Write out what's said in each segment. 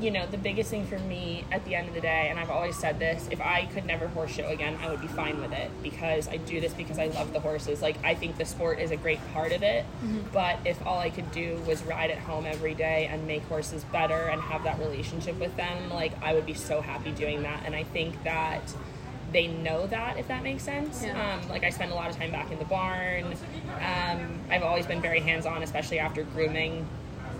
you know, the biggest thing for me at the end of the day, and I've always said this, if I could never horse show again, I would be fine with it because I do this because I love the horses. Like, I think the sport is a great part of it, mm-hmm. but if all I could do was ride at home every day and make horses better and have that relationship with them, like, I would be so happy doing that. And I think that they know that if that makes sense yeah. um, like i spend a lot of time back in the barn um, i've always been very hands-on especially after grooming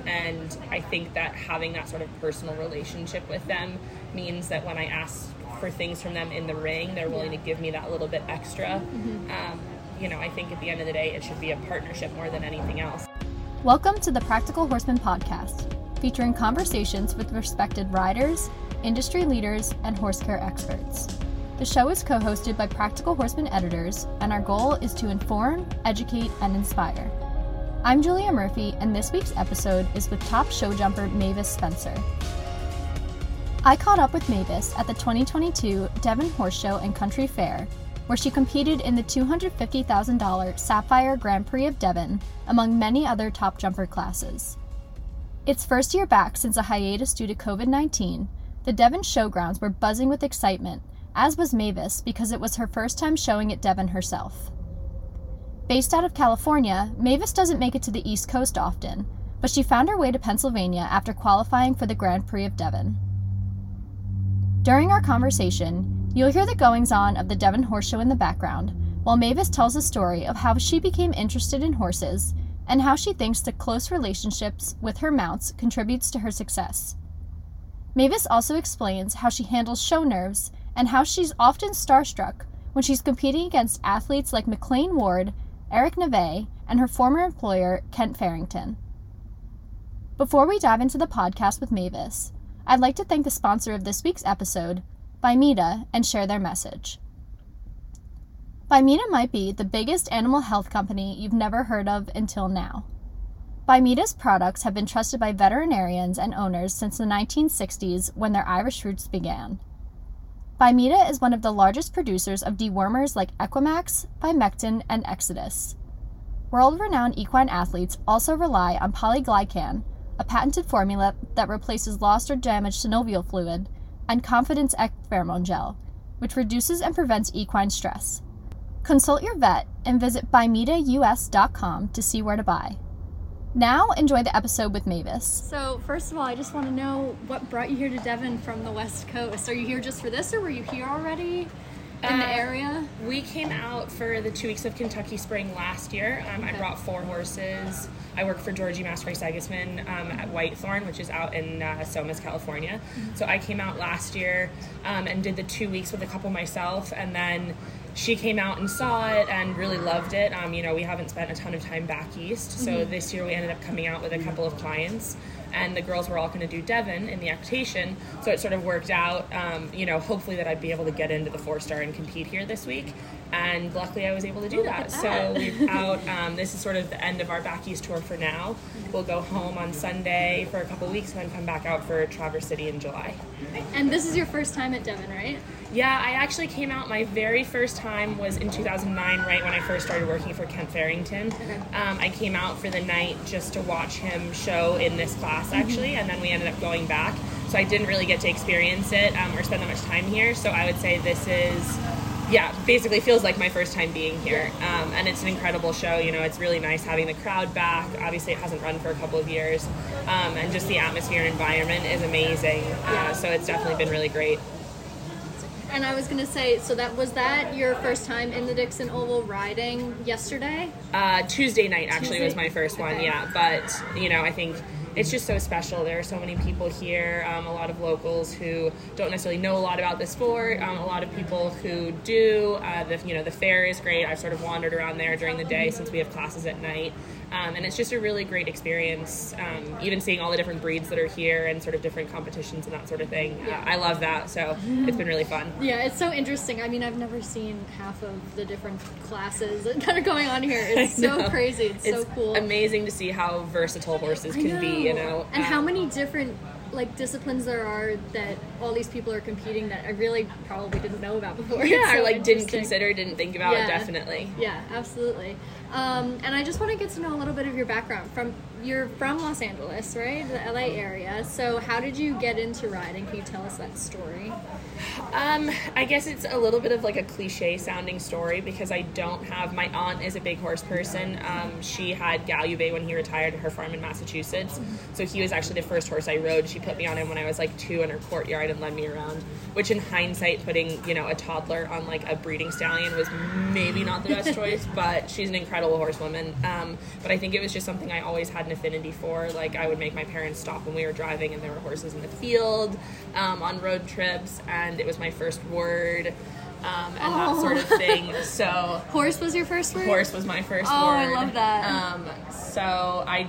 and I think that having that sort of personal relationship with them means that when I ask for things from them in the ring, they're willing to give me that little bit extra. Mm-hmm. Um, you know, I think at the end of the day, it should be a partnership more than anything else. Welcome to the Practical Horseman podcast, featuring conversations with respected riders, industry leaders, and horse care experts. The show is co hosted by Practical Horseman editors, and our goal is to inform, educate, and inspire. I'm Julia Murphy, and this week's episode is with top show jumper Mavis Spencer. I caught up with Mavis at the 2022 Devon Horse Show and Country Fair, where she competed in the $250,000 Sapphire Grand Prix of Devon, among many other top jumper classes. Its first year back since a hiatus due to COVID 19, the Devon showgrounds were buzzing with excitement, as was Mavis because it was her first time showing at Devon herself. Based out of California, Mavis doesn't make it to the East Coast often, but she found her way to Pennsylvania after qualifying for the Grand Prix of Devon. During our conversation, you'll hear the goings on of the Devon Horse Show in the background, while Mavis tells a story of how she became interested in horses and how she thinks the close relationships with her mounts contributes to her success. Mavis also explains how she handles show nerves and how she's often starstruck when she's competing against athletes like McLain Ward Eric Navet, and her former employer, Kent Farrington. Before we dive into the podcast with Mavis, I'd like to thank the sponsor of this week's episode, Bimeda, and share their message. Bimeda might be the biggest animal health company you've never heard of until now. Bimeda's products have been trusted by veterinarians and owners since the 1960s when their Irish roots began. Bimeda is one of the largest producers of dewormers like Equimax, Bimectin, and Exodus. World renowned equine athletes also rely on polyglycan, a patented formula that replaces lost or damaged synovial fluid, and Confidence X pheromone gel, which reduces and prevents equine stress. Consult your vet and visit bimedaus.com to see where to buy. Now, enjoy the episode with Mavis. So, first of all, I just want to know what brought you here to Devon from the West Coast. Are you here just for this, or were you here already in uh, the area? We came out for the two weeks of Kentucky Spring last year. Um, okay. I brought four horses. I work for Georgie Maskrey-Segesman um, at Whitethorn, which is out in uh, Somis, California. Mm-hmm. So I came out last year um, and did the two weeks with a couple myself, and then she came out and saw it and really loved it. Um, you know, we haven't spent a ton of time back east, so mm-hmm. this year we ended up coming out with a couple of clients, and the girls were all going to do Devon in the equitation, so it sort of worked out. Um, you know, hopefully that I'd be able to get into the four star and compete here this week, and luckily I was able to do that. So we've out. Um, this is sort of the end of our back east tour for now. We'll go home on Sunday for a couple weeks and then come back out for Traverse City in July. And this is your first time at Devon, right? Yeah, I actually came out. My very first time was in 2009, right when I first started working for Kent Farrington. Um, I came out for the night just to watch him show in this class, mm-hmm. actually, and then we ended up going back. So I didn't really get to experience it um, or spend that much time here. So I would say this is yeah, basically feels like my first time being here. Um, and it's an incredible show. You know, it's really nice having the crowd back. Obviously, it hasn't run for a couple of years. Um, and just the atmosphere and environment is amazing. Uh, so it's definitely been really great. And I was gonna say, so that was that your first time in the Dixon Oval riding yesterday? Uh, Tuesday night actually Tuesday? was my first one. Okay. Yeah, but you know, I think it's just so special. There are so many people here, um, a lot of locals who don't necessarily know a lot about the sport, um, a lot of people who do. Uh, the you know the fair is great. I've sort of wandered around there during the day since we have classes at night. Um, and it's just a really great experience, um, even seeing all the different breeds that are here and sort of different competitions and that sort of thing. Uh, I love that, so it's been really fun. Yeah, it's so interesting. I mean, I've never seen half of the different classes that are going on here. It's so crazy. It's, it's, so cool. Amazing to see how versatile horses can be, you know. And um, how many different like disciplines there are that all these people are competing that I really probably didn't know about before. Yeah, so or like didn't consider, didn't think about. Yeah. Definitely. Yeah, absolutely. Um, and I just want to get to know a little bit of your background. From you're from Los Angeles, right, the LA area. So how did you get into riding? Can you tell us that story? Um, I guess it's a little bit of like a cliche sounding story because I don't have my aunt is a big horse person. Um, she had Galoubet when he retired her farm in Massachusetts, so he was actually the first horse I rode. She put me on him when I was like two in her courtyard and led me around. Which, in hindsight, putting you know a toddler on like a breeding stallion was maybe not the best choice, but she's an incredible horsewoman. Um, but I think it was just something I always had an affinity for. Like I would make my parents stop when we were driving, and there were horses in the field um, on road trips, and it was my first word. Um, and that Oh. sort of thing. So Horse was your first word. horse was my first Oh, word. I love that. Um, so I,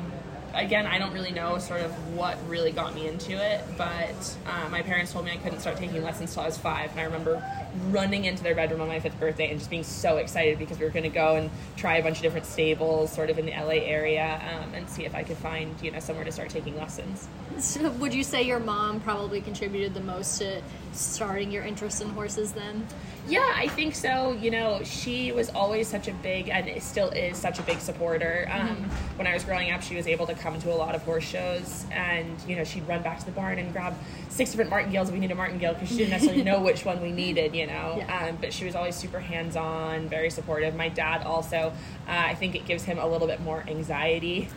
again, I don't really know sort of what really got me into it, but uh, my parents told me I couldn't start taking lessons till I was five, and I remember running into their bedroom on my fifth birthday and just being so excited because we were going to go and try a bunch of different stables, sort of in the LA area, um, and see if I could find you know somewhere to start taking lessons. So would you say your mom probably contributed the most to starting your interest in horses then? Yeah, I think so. You know, she was always such a big, and still is such a big supporter. Um, When I was growing up, she was able to come to a lot of horse shows, and you know, she'd run back to the barn and grab six different martingales. We need a martingale because she didn't necessarily know which one we needed. You know, Yeah. um, but she was always super hands-on, very supportive. My dad also, uh, I think it gives him a little bit more anxiety.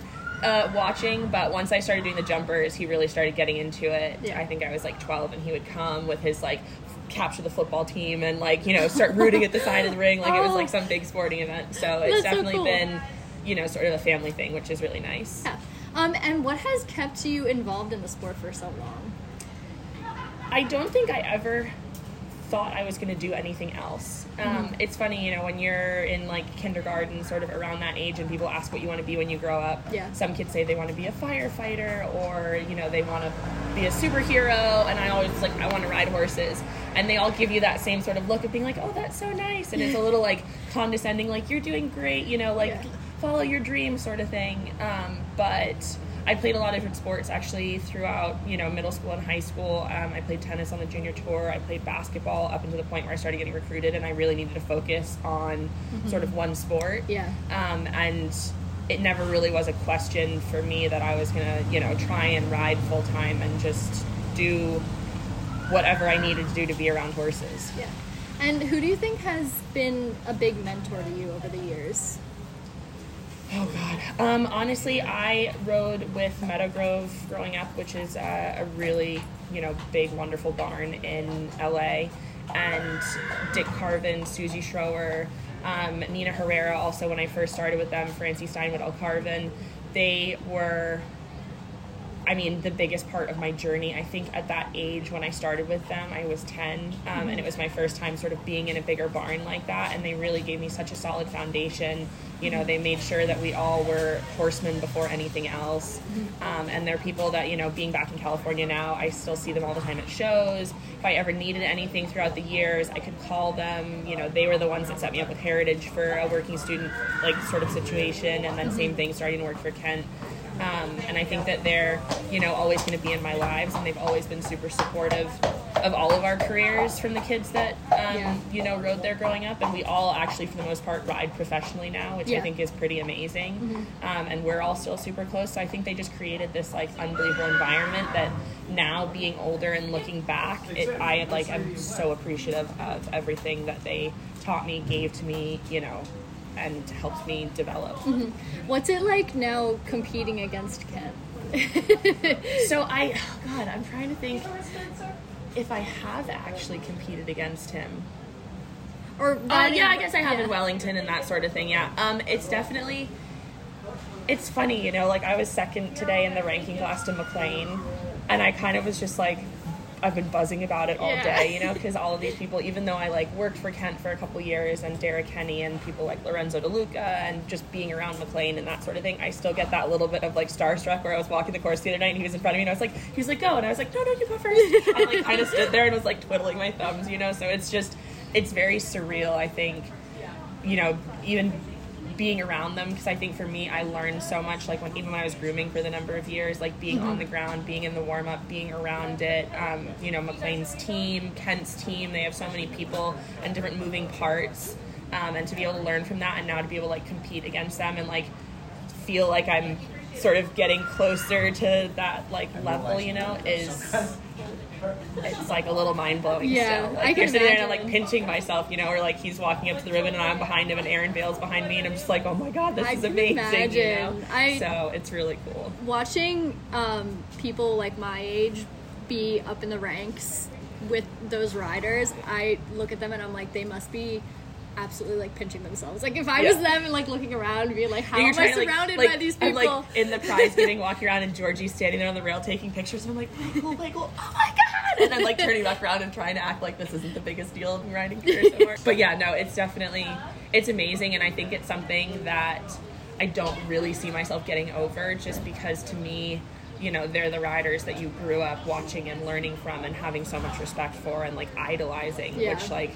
Uh, watching, but once I started doing the jumpers, he really started getting into it. Yeah. I think I was like 12, and he would come with his like capture the football team and like you know start rooting at the side of the ring like it was Oh. like some big sporting event. So it's That's so definitely cool. been you know sort of a family thing, which is really nice. Yeah. Um, and what has kept you involved in the sport for so long? I don't think I ever thought I was going to do anything else. Um, Mm-hmm. It's funny, you know, when you're in like kindergarten, sort of around that age, and people ask what you want to be when you grow up. Yeah. Some kids say they want to be a firefighter, or you know, they want to be a superhero, and I always like, I want to ride horses, and they all give you that same sort of look of being like, oh, that's so nice, and it's a little like condescending, like you're doing great, you know, like Yeah. follow your dream sort of thing. Um, but I played a lot of different sports actually throughout, you know, middle school and high school. Um, I played tennis on the junior tour. I played basketball up until the point where I started getting recruited, and I really needed to focus on sort of one sport. Yeah. Um, and it never really was a question for me that I was gonna, you know, try and ride full time and just do whatever I needed to do to be around horses. Yeah. And who do you think has been a big mentor to you over the years? Oh God. Um, honestly, I rode with Meadow Grove growing up, which is uh, a really you know big, wonderful barn in LA, and Dick Carvin, Susie Schroer, um, Nina Herrera. Also, when I first started with them, Francie Steinwedell, Carvin, they were I mean, the biggest part of my journey. I think at that age when I started with them, I was 10, um, and it was my first time sort of being in a bigger barn like that. And they really gave me such a solid foundation. You know, they made sure that we all were horsemen before anything else. Um, and they're people that, you know, being back in California now, I still see them all the time at shows. If I ever needed anything throughout the years, I could call them. You know, they were the ones that set me up with Heritage for a working student, like, sort of situation. And then, same thing, starting to work for Kent. Um, and I think that they're, you know, always going to be in my lives, and they've always been super supportive of all of our careers from the kids that, um, Yeah. you know, rode there growing up. And we all actually, for the most part, ride professionally now, which Yeah. I think is pretty amazing. Um, and we're all still super close. So I think they just created this like unbelievable environment that now, being older and looking back, it, I like am so appreciative of everything that they taught me, gave to me, you know, and helped me develop. What's it like now competing against Kent? So I, oh God, I'm trying to think if I have actually competed against him. or Uh, yeah, I guess I have in. Wellington and that sort of thing. Yeah, um, it's definitely. It's funny, you know. Like I was second today in the ranking class to McLain, and I kind of was just like, I've been buzzing about it all Yeah. day, you know, because all of these people, even though I like worked for Kent for a couple years and Darragh Kenny and people like Lorenzo DeLuca and just being around McLain and that sort of thing, I still get that little bit of like starstruck where I was walking the course the other night and he was in front of me and I was like, he was like, go, and I was like, no, no, you go first. I like kind of stood there and was like twiddling my thumbs, you know. So it's just, it's very surreal. I think, you know, even being around them because I think for me I learned so much like when even when I was grooming for the number of years like being on the ground being in the warm up being around it um, you know McLain's team Kent's team they have so many people and different moving parts um, and to be able to learn from that, and now to be able to like compete against them and like feel like I'm sort of getting closer to that like level, you know, is it's like a little mind blowing. Yeah, still. I Like, can you're sitting there and I'm like imagine. pinching myself, you know, or like he's walking up to the ribbon and I'm behind him and Aaron Vale's behind me and I'm just like, oh my god, this I is can amazing. You know? I- so it's really cool. watching um, people like my age be up in the ranks with those riders, I look at them and I'm like, they must be absolutely like pinching themselves. Like if I was them and like looking around and being like, how am I trying to, like- surrounded like, by these I'm people? like in the prize giving, walking around, and Georgie standing there on the rail taking pictures, and I'm like, Michael, Michael, oh my god! And I'm like turning back around and trying to act like this isn't the biggest deal in riding career so far. But yeah, no, it's definitely it's amazing, and I think it's something that I don't really see myself getting over, just because to me. You know, they're the riders that you grew up watching and learning from and having so much respect for and like idolizing, Yeah. which like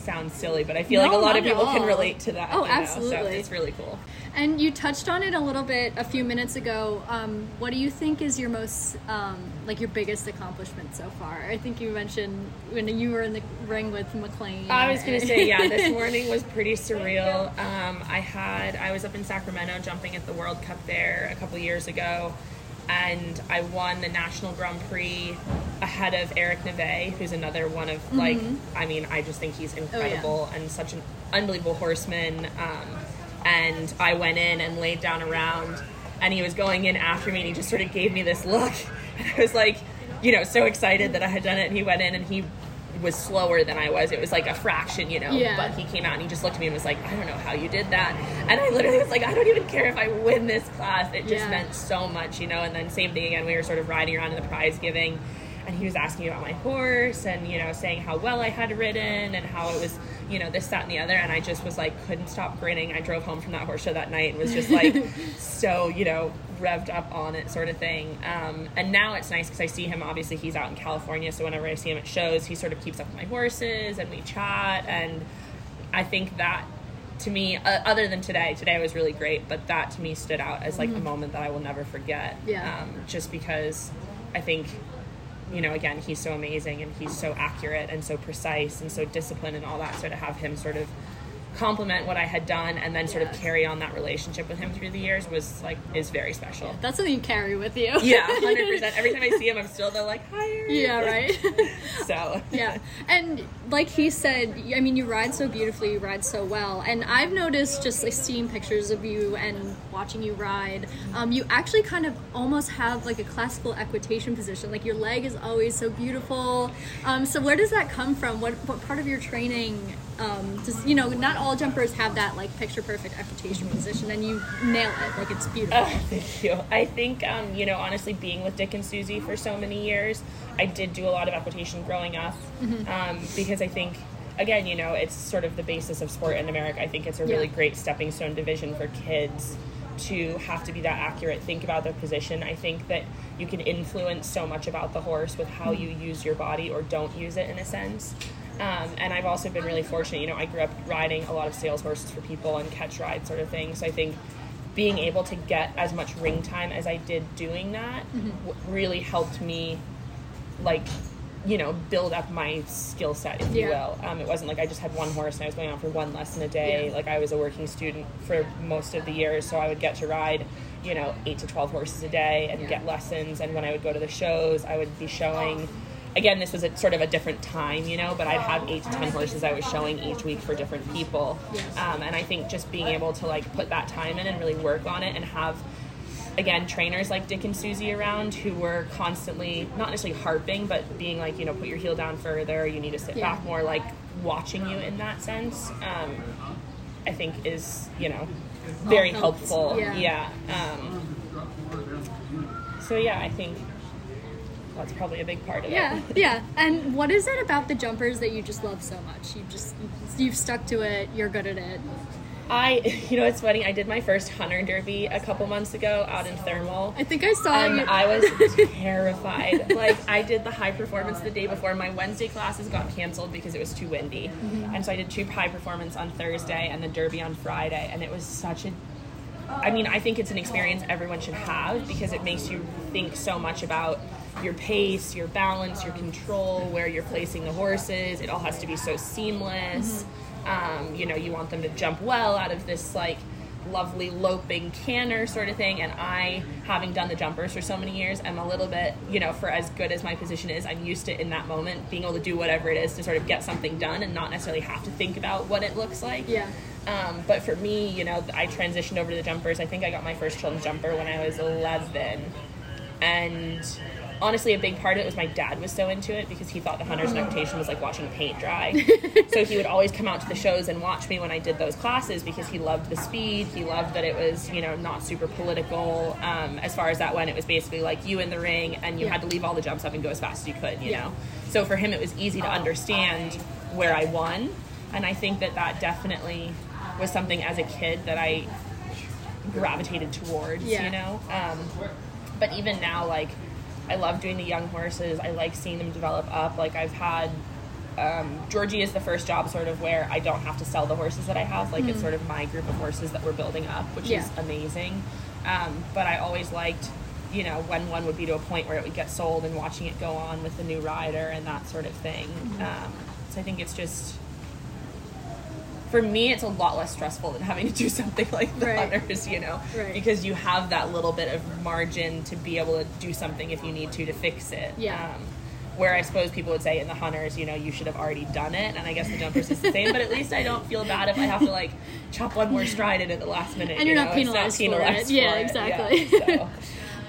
sounds silly, but I feel like a lot of people can relate to that. Oh, you know, So absolutely. it's really cool. And you touched on it a little bit a few minutes ago. Um, what do you think is your most, um, like your biggest accomplishment so far? I think you mentioned when you were in the ring with McLain. I was gonna say, yeah, this morning was pretty surreal. Um, I had, I was up in Sacramento jumping at the World Cup there a couple years ago, and I won the National Grand Prix ahead of Eric Navet, who's another one of like, I mean, I just think he's incredible and such an unbelievable horseman. Um, and I went in and laid down around, and he was going in after me, and he just sort of gave me this look, and I was like, you know, so excited that I had done it, and he went in and he was slower than I was. It was like a fraction, you know. Yeah. But he came out and he just looked at me and was like, I don't know how you did that. And I literally was like, I don't even care if I win this class. It just Yeah. meant so much, you know. And then same thing again. We were sort of riding around in the prize giving, and he was asking about my horse and you know saying how well I had ridden and how it was, you know, this, that, and the other. And I just was like, couldn't stop grinning. I drove home from that horse show that night and was just like, so you know, revved up on it, sort of thing. Um, and now it's nice because I see him. Obviously, he's out in California, so whenever I see him at shows, he sort of keeps up with my horses and we chat. And I think that to me, uh, other than today, today was really great, but that to me stood out as like a moment that I will never forget. Yeah. Um, just because I think, you know, again, he's so amazing and he's so accurate and so precise and so disciplined and all that. So to have him sort of compliment what I had done and then sort of carry on that relationship with him through the years was like is very special. That's something you carry with you. Yeah, hundred percent. Every time I see him, I'm still the like, hi. Eric." yeah, right. So yeah and like he said i mean you ride so beautifully you ride so well and i've noticed just like seeing pictures of you and watching you ride um, you actually kind of almost have like a classical equitation position like your leg is always so beautiful um, so where does that come from what, what part of your training um, does you know not all jumpers have that like picture perfect equitation position and you nail it like it's beautiful Oh, thank you. I think, um, you know, honestly, being with Dick and Susie for so many years, I did do a lot of equitation growing up um, because I think, again, you know, it's sort of the basis of sport in America. I think it's a really Yeah. great stepping stone division for kids to have to be that accurate, think about their position. I think that you can influence so much about the horse with how you use your body or don't use it in a sense. Um, and I've also been really fortunate. You know, I grew up riding a lot of sales horses for people and catch ride sort of thing. So I think being able to get as much ring time as I did doing that w- really helped me, like, you know, build up my skill set, if you will. Um, it wasn't like I just had one horse and I was going on for one lesson a day. Yeah. Like I was a working student for most of the years, so I would get to ride, you know, eight to twelve horses a day and Yeah. get lessons. And when I would go to the shows, I would be showing. Again, this was a sort of a different time, you know, but I'd have eight to ten horses I was showing each week for different people. Um, and I think just being able to like put that time in and really work on it and have again trainers like Dick and Susie around who were constantly not necessarily harping but being like you know put your heel down further you need to sit Yeah. back more like watching you in that sense um, I think is you know very helpful Yeah. Um, so yeah I think that's probably a big part of Yeah, it yeah. Yeah. And what is it about the jumpers that you just love so much? You just you've stuck to it. You're good at it. I you know it's funny I did my first hunter derby a couple months ago out in Thermal I think I saw and you. I was terrified. like I did the high performance the day before. My Wednesday classes got canceled because it was too windy, Mm-hmm. and so I did two high performance on Thursday and the Derby on Friday, and it was such a. I mean, I think it's an experience everyone should have because it makes you think so much about your pace, your balance, your control, where you're placing the horses. It all has to be so seamless. Um, you know, you want them to jump well out of this like lovely loping canter sort of thing. And I, having done the jumpers for so many years, I'm a little bit, you know, for as good as my position is, I'm used to in that moment being able to do whatever it is to sort of get something done and not necessarily have to think about what it looks like. Yeah. Um, but for me, you know, I transitioned over to the jumpers. I think I got my first children's jumper when I was 11. And honestly, a big part of it was my dad was so into it because he thought the hunter's equitation was like watching paint dry. so he would always come out to the shows and watch me when I did those classes because he loved the speed. He loved that it was, you know, not super political. Um, as far as that went, it was basically like you in the ring and you Yeah. had to leave all the jumps up and go as fast as you could, you Yeah. know? So for him, it was easy to understand where I won. And I think that that definitely was something as a kid that I gravitated towards, Yeah. you know? Um, but even now, like, I love doing the young horses. I like seeing them develop up. Like, I've had um, Georgie is the first job sort of where I don't have to sell the horses that I have. Like, it's sort of my group of horses that we're building up, which Yeah. is amazing. Um, but I always liked, you know, when one would be to a point where it would get sold and watching it go on with the new rider and that sort of thing. Um, so I think it's just for me, it's a lot less stressful than having to do something like the Right. hunters, you know, Right. because you have that little bit of margin to be able to do something if you need to to fix it. Yeah. Um, where I suppose people would say in the hunters, you know, you should have already done it, and I guess the jumpers is the same. But at least I don't feel bad if I have to like chop one more stride in at the last minute. And you you're not know? It's penalized for it. Yeah, for exactly. Yeah, so.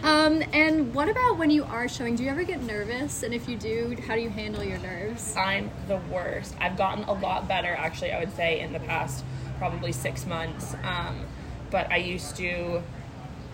Um, and what about when you are showing? Do you ever get nervous? And if you do, how do you handle your nerves? I'm the worst. I've gotten a lot better, actually, I would say, in the past probably six months. Um, but I used to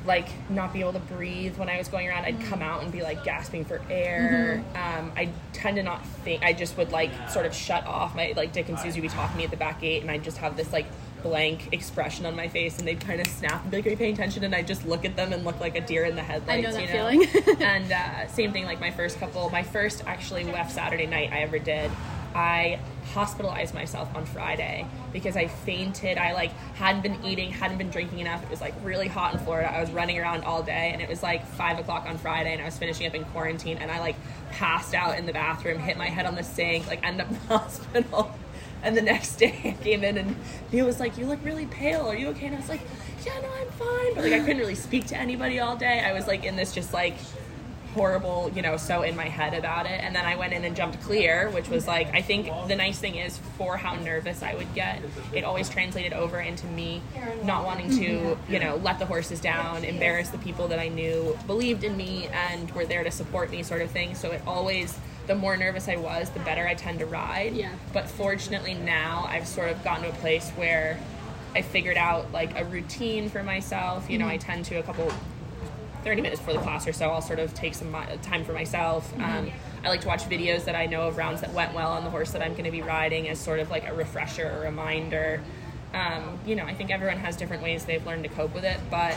like not be able to breathe when I was going around. I'd come out and be like gasping for air. Um, I tend to not think. I just would like sort of shut off. My like Dick and Susie would be talking to me at the back gate, and I'd just have this like blank expression on my face, and they'd kind of snap and be like, "Are you paying attention?" And I just look at them and look like a deer in the headlights. I know that you feeling. and uh, same thing, like my first couple, my first actually left Saturday night I ever did. I hospitalized myself on Friday because I fainted. I like hadn't been eating, hadn't been drinking enough. It was like really hot in Florida. I was running around all day, and it was like five o'clock on Friday, and I was finishing up in quarantine, and I like passed out in the bathroom, hit my head on the sink, like end up in the hospital. And the next day I came in and Neil was like, You look really pale. Are you okay? And I was like, Yeah, no, I'm fine. But like I couldn't really speak to anybody all day. I was like in this just like horrible, you know, so in my head about it. And then I went in and jumped clear, which was like, I think the nice thing is for how nervous I would get, it always translated over into me not wanting to, mm-hmm. you know, let the horses down, embarrass the people that I knew believed in me and were there to support me, sort of thing. So it always, the more nervous I was, the better I tend to ride. Yeah. But fortunately now I've sort of gotten to a place where I figured out like a routine for myself. You know, I tend to a couple 30 minutes before the class or so, I'll sort of take some time for myself. Um, I like to watch videos that I know of rounds that went well on the horse that I'm going to be riding as sort of like a refresher or reminder. Um, you know, I think everyone has different ways they've learned to cope with it, but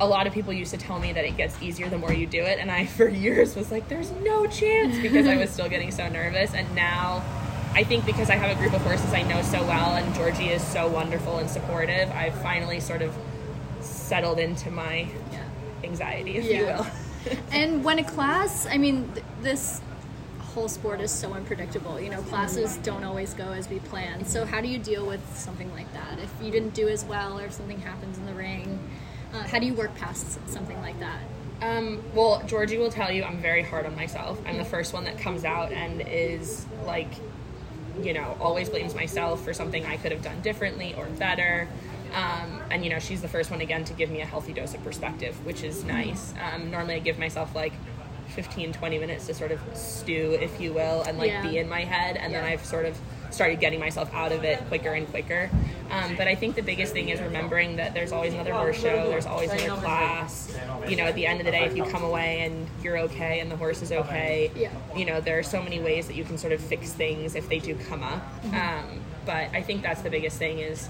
a lot of people used to tell me that it gets easier the more you do it, and I, for years, was like, there's no chance because I was still getting so nervous. And now, I think because I have a group of horses I know so well, and Georgie is so wonderful and supportive, I've finally sort of settled into my Yeah. anxiety, if you will. And when a class, I mean, th- this whole sport is so unpredictable. You know, classes mm-hmm. don't always go as we plan. So, how do you deal with something like that? If you didn't do as well or if something happens in the ring, uh, how do you work past something like that? Um, well, Georgie will tell you I'm very hard on myself. I'm the first one that comes out and is like, you know, always blames myself for something I could have done differently or better. Um, and you know, she's the first one again to give me a healthy dose of perspective, which is nice. Um, normally, I give myself like 15, 20 minutes to sort of stew, if you will, and like Yeah. be in my head. And then I've sort of started getting myself out of it quicker and quicker. Um, but I think the biggest thing is remembering that there's always another horse show, there's always another class. You know, at the end of the day, if you come away and you're okay and the horse is okay, you know, there are so many ways that you can sort of fix things if they do come up. Mm-hmm. Um, but I think that's the biggest thing is,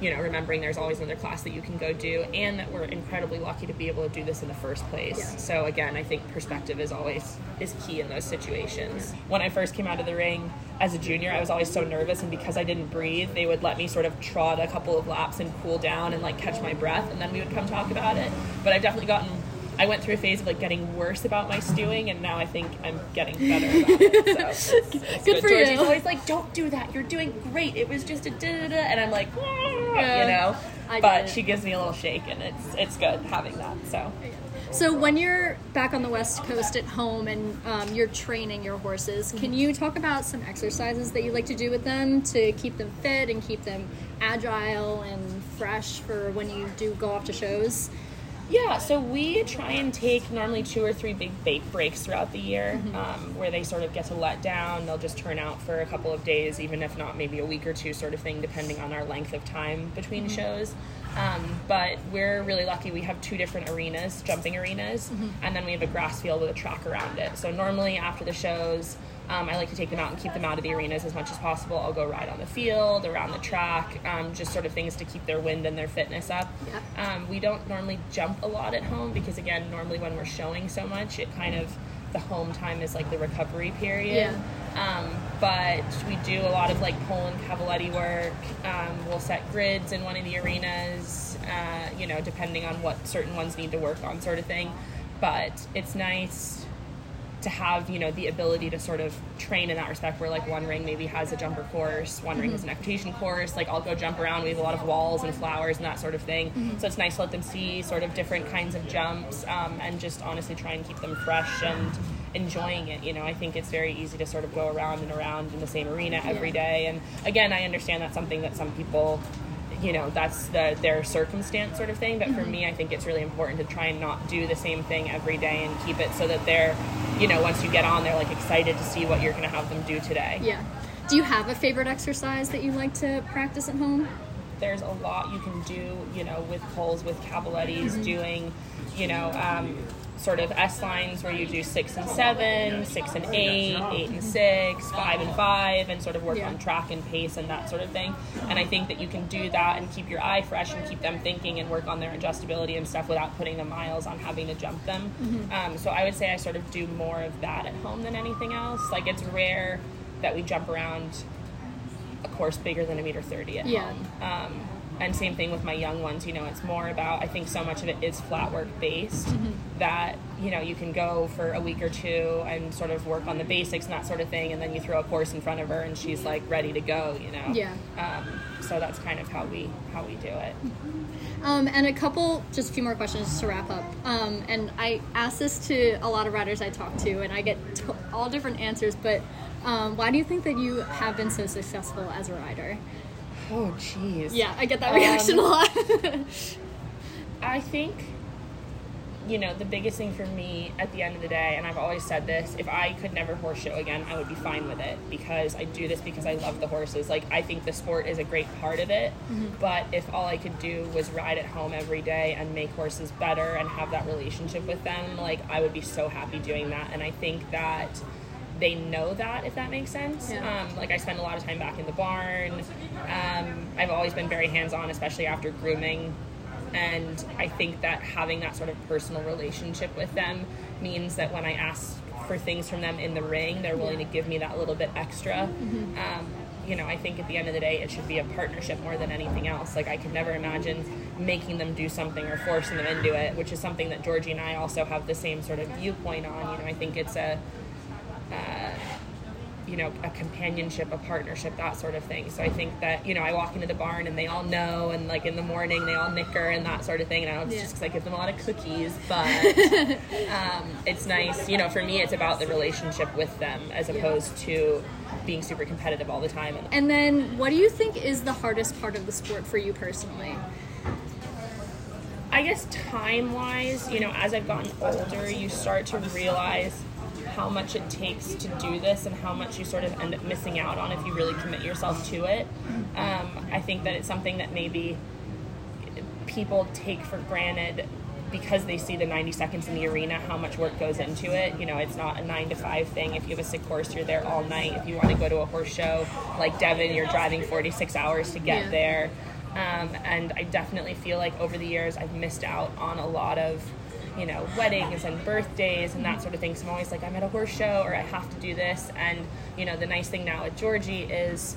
you know, remembering there's always another class that you can go do and that we're incredibly lucky to be able to do this in the first place. Yeah. So again, I think perspective is always is key in those situations. When I first came out of the ring as a junior, I was always so nervous and because I didn't breathe, they would let me sort of trot a couple of laps and cool down and like catch my breath and then we would come talk about it. But I've definitely gotten I went through a phase of like getting worse about my stewing, and now I think I'm getting better about it. So it's, it's Good for Georgie's you. always like, "Don't do that. You're doing great. It was just a da da da," and I'm like, Yeah. you know. I but she gives me a little shake, and it's it's good having that. So So when you're back on the West Coast at home and um, you're training your horses, can you talk about some exercises that you like to do with them to keep them fit and keep them agile and fresh for when you do go off to shows? Yeah, so we try and take normally two or three big bait breaks throughout the year um, where they sort of get to let down. They'll just turn out for a couple of days, even if not maybe a week or two, sort of thing, depending on our length of time between shows. Um, but we're really lucky. We have two different arenas, jumping arenas, and then we have a grass field with a track around it. So normally after the shows, um, I like to take them out and keep them out of the arenas as much as possible. I'll go ride on the field, around the track, um, just sort of things to keep their wind and their fitness up. Yeah. Um, we don't normally jump a lot at home because, again, normally when we're showing so much, it kind of the home time is like the recovery period. Um, but we do a lot of like pole and cavaletti work. Um, we'll set grids in one of the arenas, uh, you know, depending on what certain ones need to work on, sort of thing. But it's nice to have you know the ability to sort of train in that respect where like one ring maybe has a jumper course one ring has an equitation course like i'll go jump around we have a lot of walls and flowers and that sort of thing. So it's nice to let them see sort of different kinds of jumps um, and just honestly try and keep them fresh and enjoying it you know? I think it's very easy to sort of go around and around in the same arena every day and again i understand that's something that some people you know that's the their circumstance sort of thing but for me i think it's really important to try and not do the same thing every day and keep it so that they're you know once you get on they're like excited to see what you're going to have them do today Yeah. Do you have a favorite exercise that you like to practice at home? there's a lot you can do you know with poles with cavalettis doing you know um, sort of S lines where you do six and seven, six and eight, eight and six, five and five, and sort of work Yeah. on track and pace and that sort of thing. And I think that you can do that and keep your eye fresh and keep them thinking and work on their adjustability and stuff without putting the miles on having to jump them. Um, so I would say I sort of do more of that at home than anything else. Like it's rare that we jump around a course bigger than a meter 30 at Yeah. home. Um, and same thing with my young ones, you know, it's more about, I think so much of it is flat work based Mm-hmm. that, you know, you can go for a week or two and sort of work on the basics and that sort of thing. And then you throw a course in front of her and she's like ready to go, you know? Yeah. Um, so that's kind of how we, how we do it. Um, and a couple, just a few more questions to wrap up. Um, and I ask this to a lot of riders I talk to, and I get all different answers. But um, why do you think that you have been so successful as a rider? Oh, jeez. Yeah, I get that Um, reaction a lot. I think, you know, the biggest thing for me at the end of the day, and I've always said this, if I could never horse show again, I would be fine with it because I do this because I love the horses. Like, I think the sport is a great part of it, but if all I could do was ride at home every day and make horses better and have that relationship with them, like, I would be so happy doing that. And I think that they know that if that makes sense. Yeah. um, like i spend a lot of time back in the barn. Um, i've always been very hands-on especially after grooming. And i think that having that sort of personal relationship with them means that when i ask for things from them in the ring they're willing to give me that little bit extra. Um, you know i think at the end of the day it should be a partnership more than anything else. Like i could never imagine making them do something or forcing them into it which is something that georgie and i also have the same sort of viewpoint on. You know i think it's a you know, a companionship, a partnership, that sort of thing. So I think that, you know, I walk into the barn and they all know, and like in the morning they all nicker and that sort of thing. And I know it's Yeah. just because I give them a lot of cookies, but um, it's nice. You know, for me, it's about the relationship with them as opposed to being super competitive all the time. And then, what do you think is the hardest part of the sport for you personally? I guess time wise, you know, as I've gotten older, you start to realize how much it takes to do this and how much you sort of end up missing out on if you really commit yourself to it. Um, I think that it's something that maybe people take for granted because they see the 90 seconds in the arena how much work goes into it you know it's not a 9 to 5 thing if you have a sick horse you're there all night if you want to go to a horse show like devon you're driving 46 hours to get Yeah. there um, and i definitely feel like over the years i've missed out on a lot of you know weddings and birthdays and that sort of thing. So i'm always like i'm at a horse show or i have to do this. And you know the nice thing now at georgie is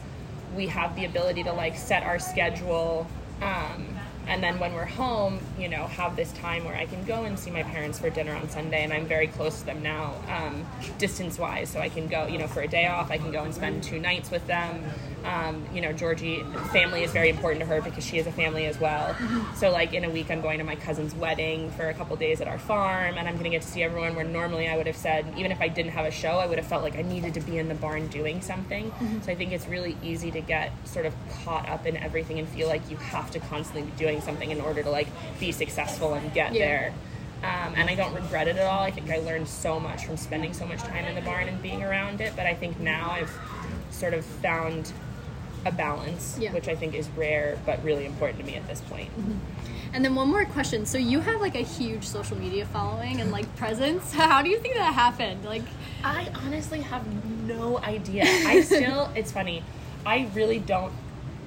we have the ability to like set our schedule um, and then when we're home, you know, have this time where I can go and see my parents for dinner on Sunday, and I'm very close to them now, um, distance wise. So I can go, you know, for a day off, I can go and spend two nights with them. Um, you know, Georgie, family is very important to her because she has a family as well. So, like, in a week, I'm going to my cousin's wedding for a couple days at our farm, and I'm going to get to see everyone where normally I would have said, even if I didn't have a show, I would have felt like I needed to be in the barn doing something. Mm-hmm. So, I think it's really easy to get sort of caught up in everything and feel like you have to constantly be doing something in order to, like, be successful and get yeah. there. Um, and I don't regret it at all. I think I learned so much from spending so much time in the barn and being around it. But I think now I've sort of found a balance, yeah. which I think is rare but really important to me at this point. Mm-hmm. And then one more question. So you have like a huge social media following and like presence. How do you think that happened? Like I honestly have no idea. I still it's funny. I really don't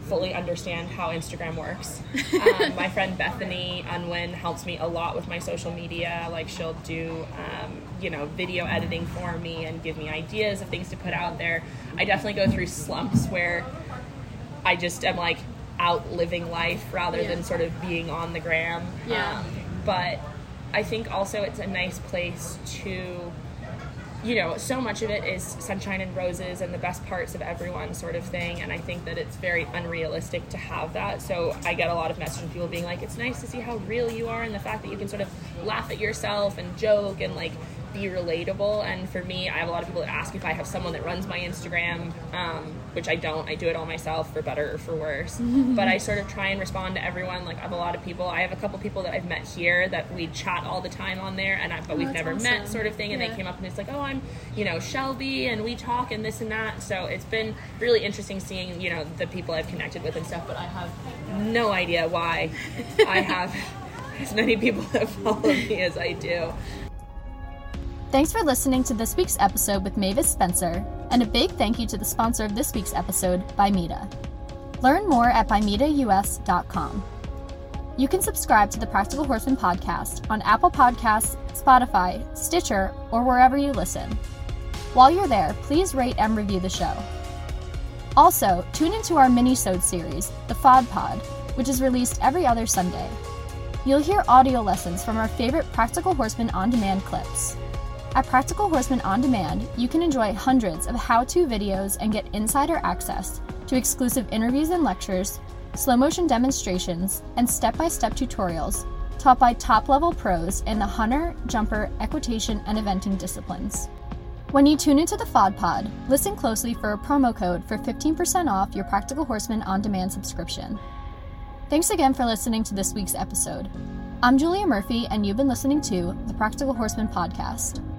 fully understand how Instagram works. Um, my friend Bethany Unwin helps me a lot with my social media. Like she'll do, um, you know, video editing for me and give me ideas of things to put out there. I definitely go through slumps where I just am like out living life rather yeah. than sort of being on the gram. Yeah. Um, but I think also it's a nice place to, you know, so much of it is sunshine and roses and the best parts of everyone sort of thing. And I think that it's very unrealistic to have that. So I get a lot of messages from people being like, it's nice to see how real you are and the fact that you can sort of laugh at yourself and joke and like be relatable. And for me, I have a lot of people that ask if I have someone that runs my Instagram, um, which I don't. I do it all myself, for better or for worse. but I sort of try and respond to everyone. Like I have a lot of people. I have a couple people that I've met here that we chat all the time on there, and I, but oh, we've never awesome. met, sort of thing. And yeah. they came up and it's like, oh, I'm, you know, Shelby, and we talk and this and that. So it's been really interesting seeing, you know, the people I've connected with and stuff. But I have no idea why I have as many people that follow me as I do. Thanks for listening to this week's episode with Mavis Spencer, and a big thank you to the sponsor of this week's episode, Bimeda. Learn more at bimedaus.com. You can subscribe to the Practical Horseman podcast on Apple Podcasts, Spotify, Stitcher, or wherever you listen. While you're there, please rate and review the show. Also, tune into our mini-sode series, The FOD Pod, which is released every other Sunday. You'll hear audio lessons from our favorite Practical Horseman on-demand clips. At Practical Horseman On Demand, you can enjoy hundreds of how to videos and get insider access to exclusive interviews and lectures, slow motion demonstrations, and step by step tutorials taught by top level pros in the hunter, jumper, equitation, and eventing disciplines. When you tune into the FOD Pod, listen closely for a promo code for 15% off your Practical Horseman On Demand subscription. Thanks again for listening to this week's episode. I'm Julia Murphy, and you've been listening to the Practical Horseman Podcast.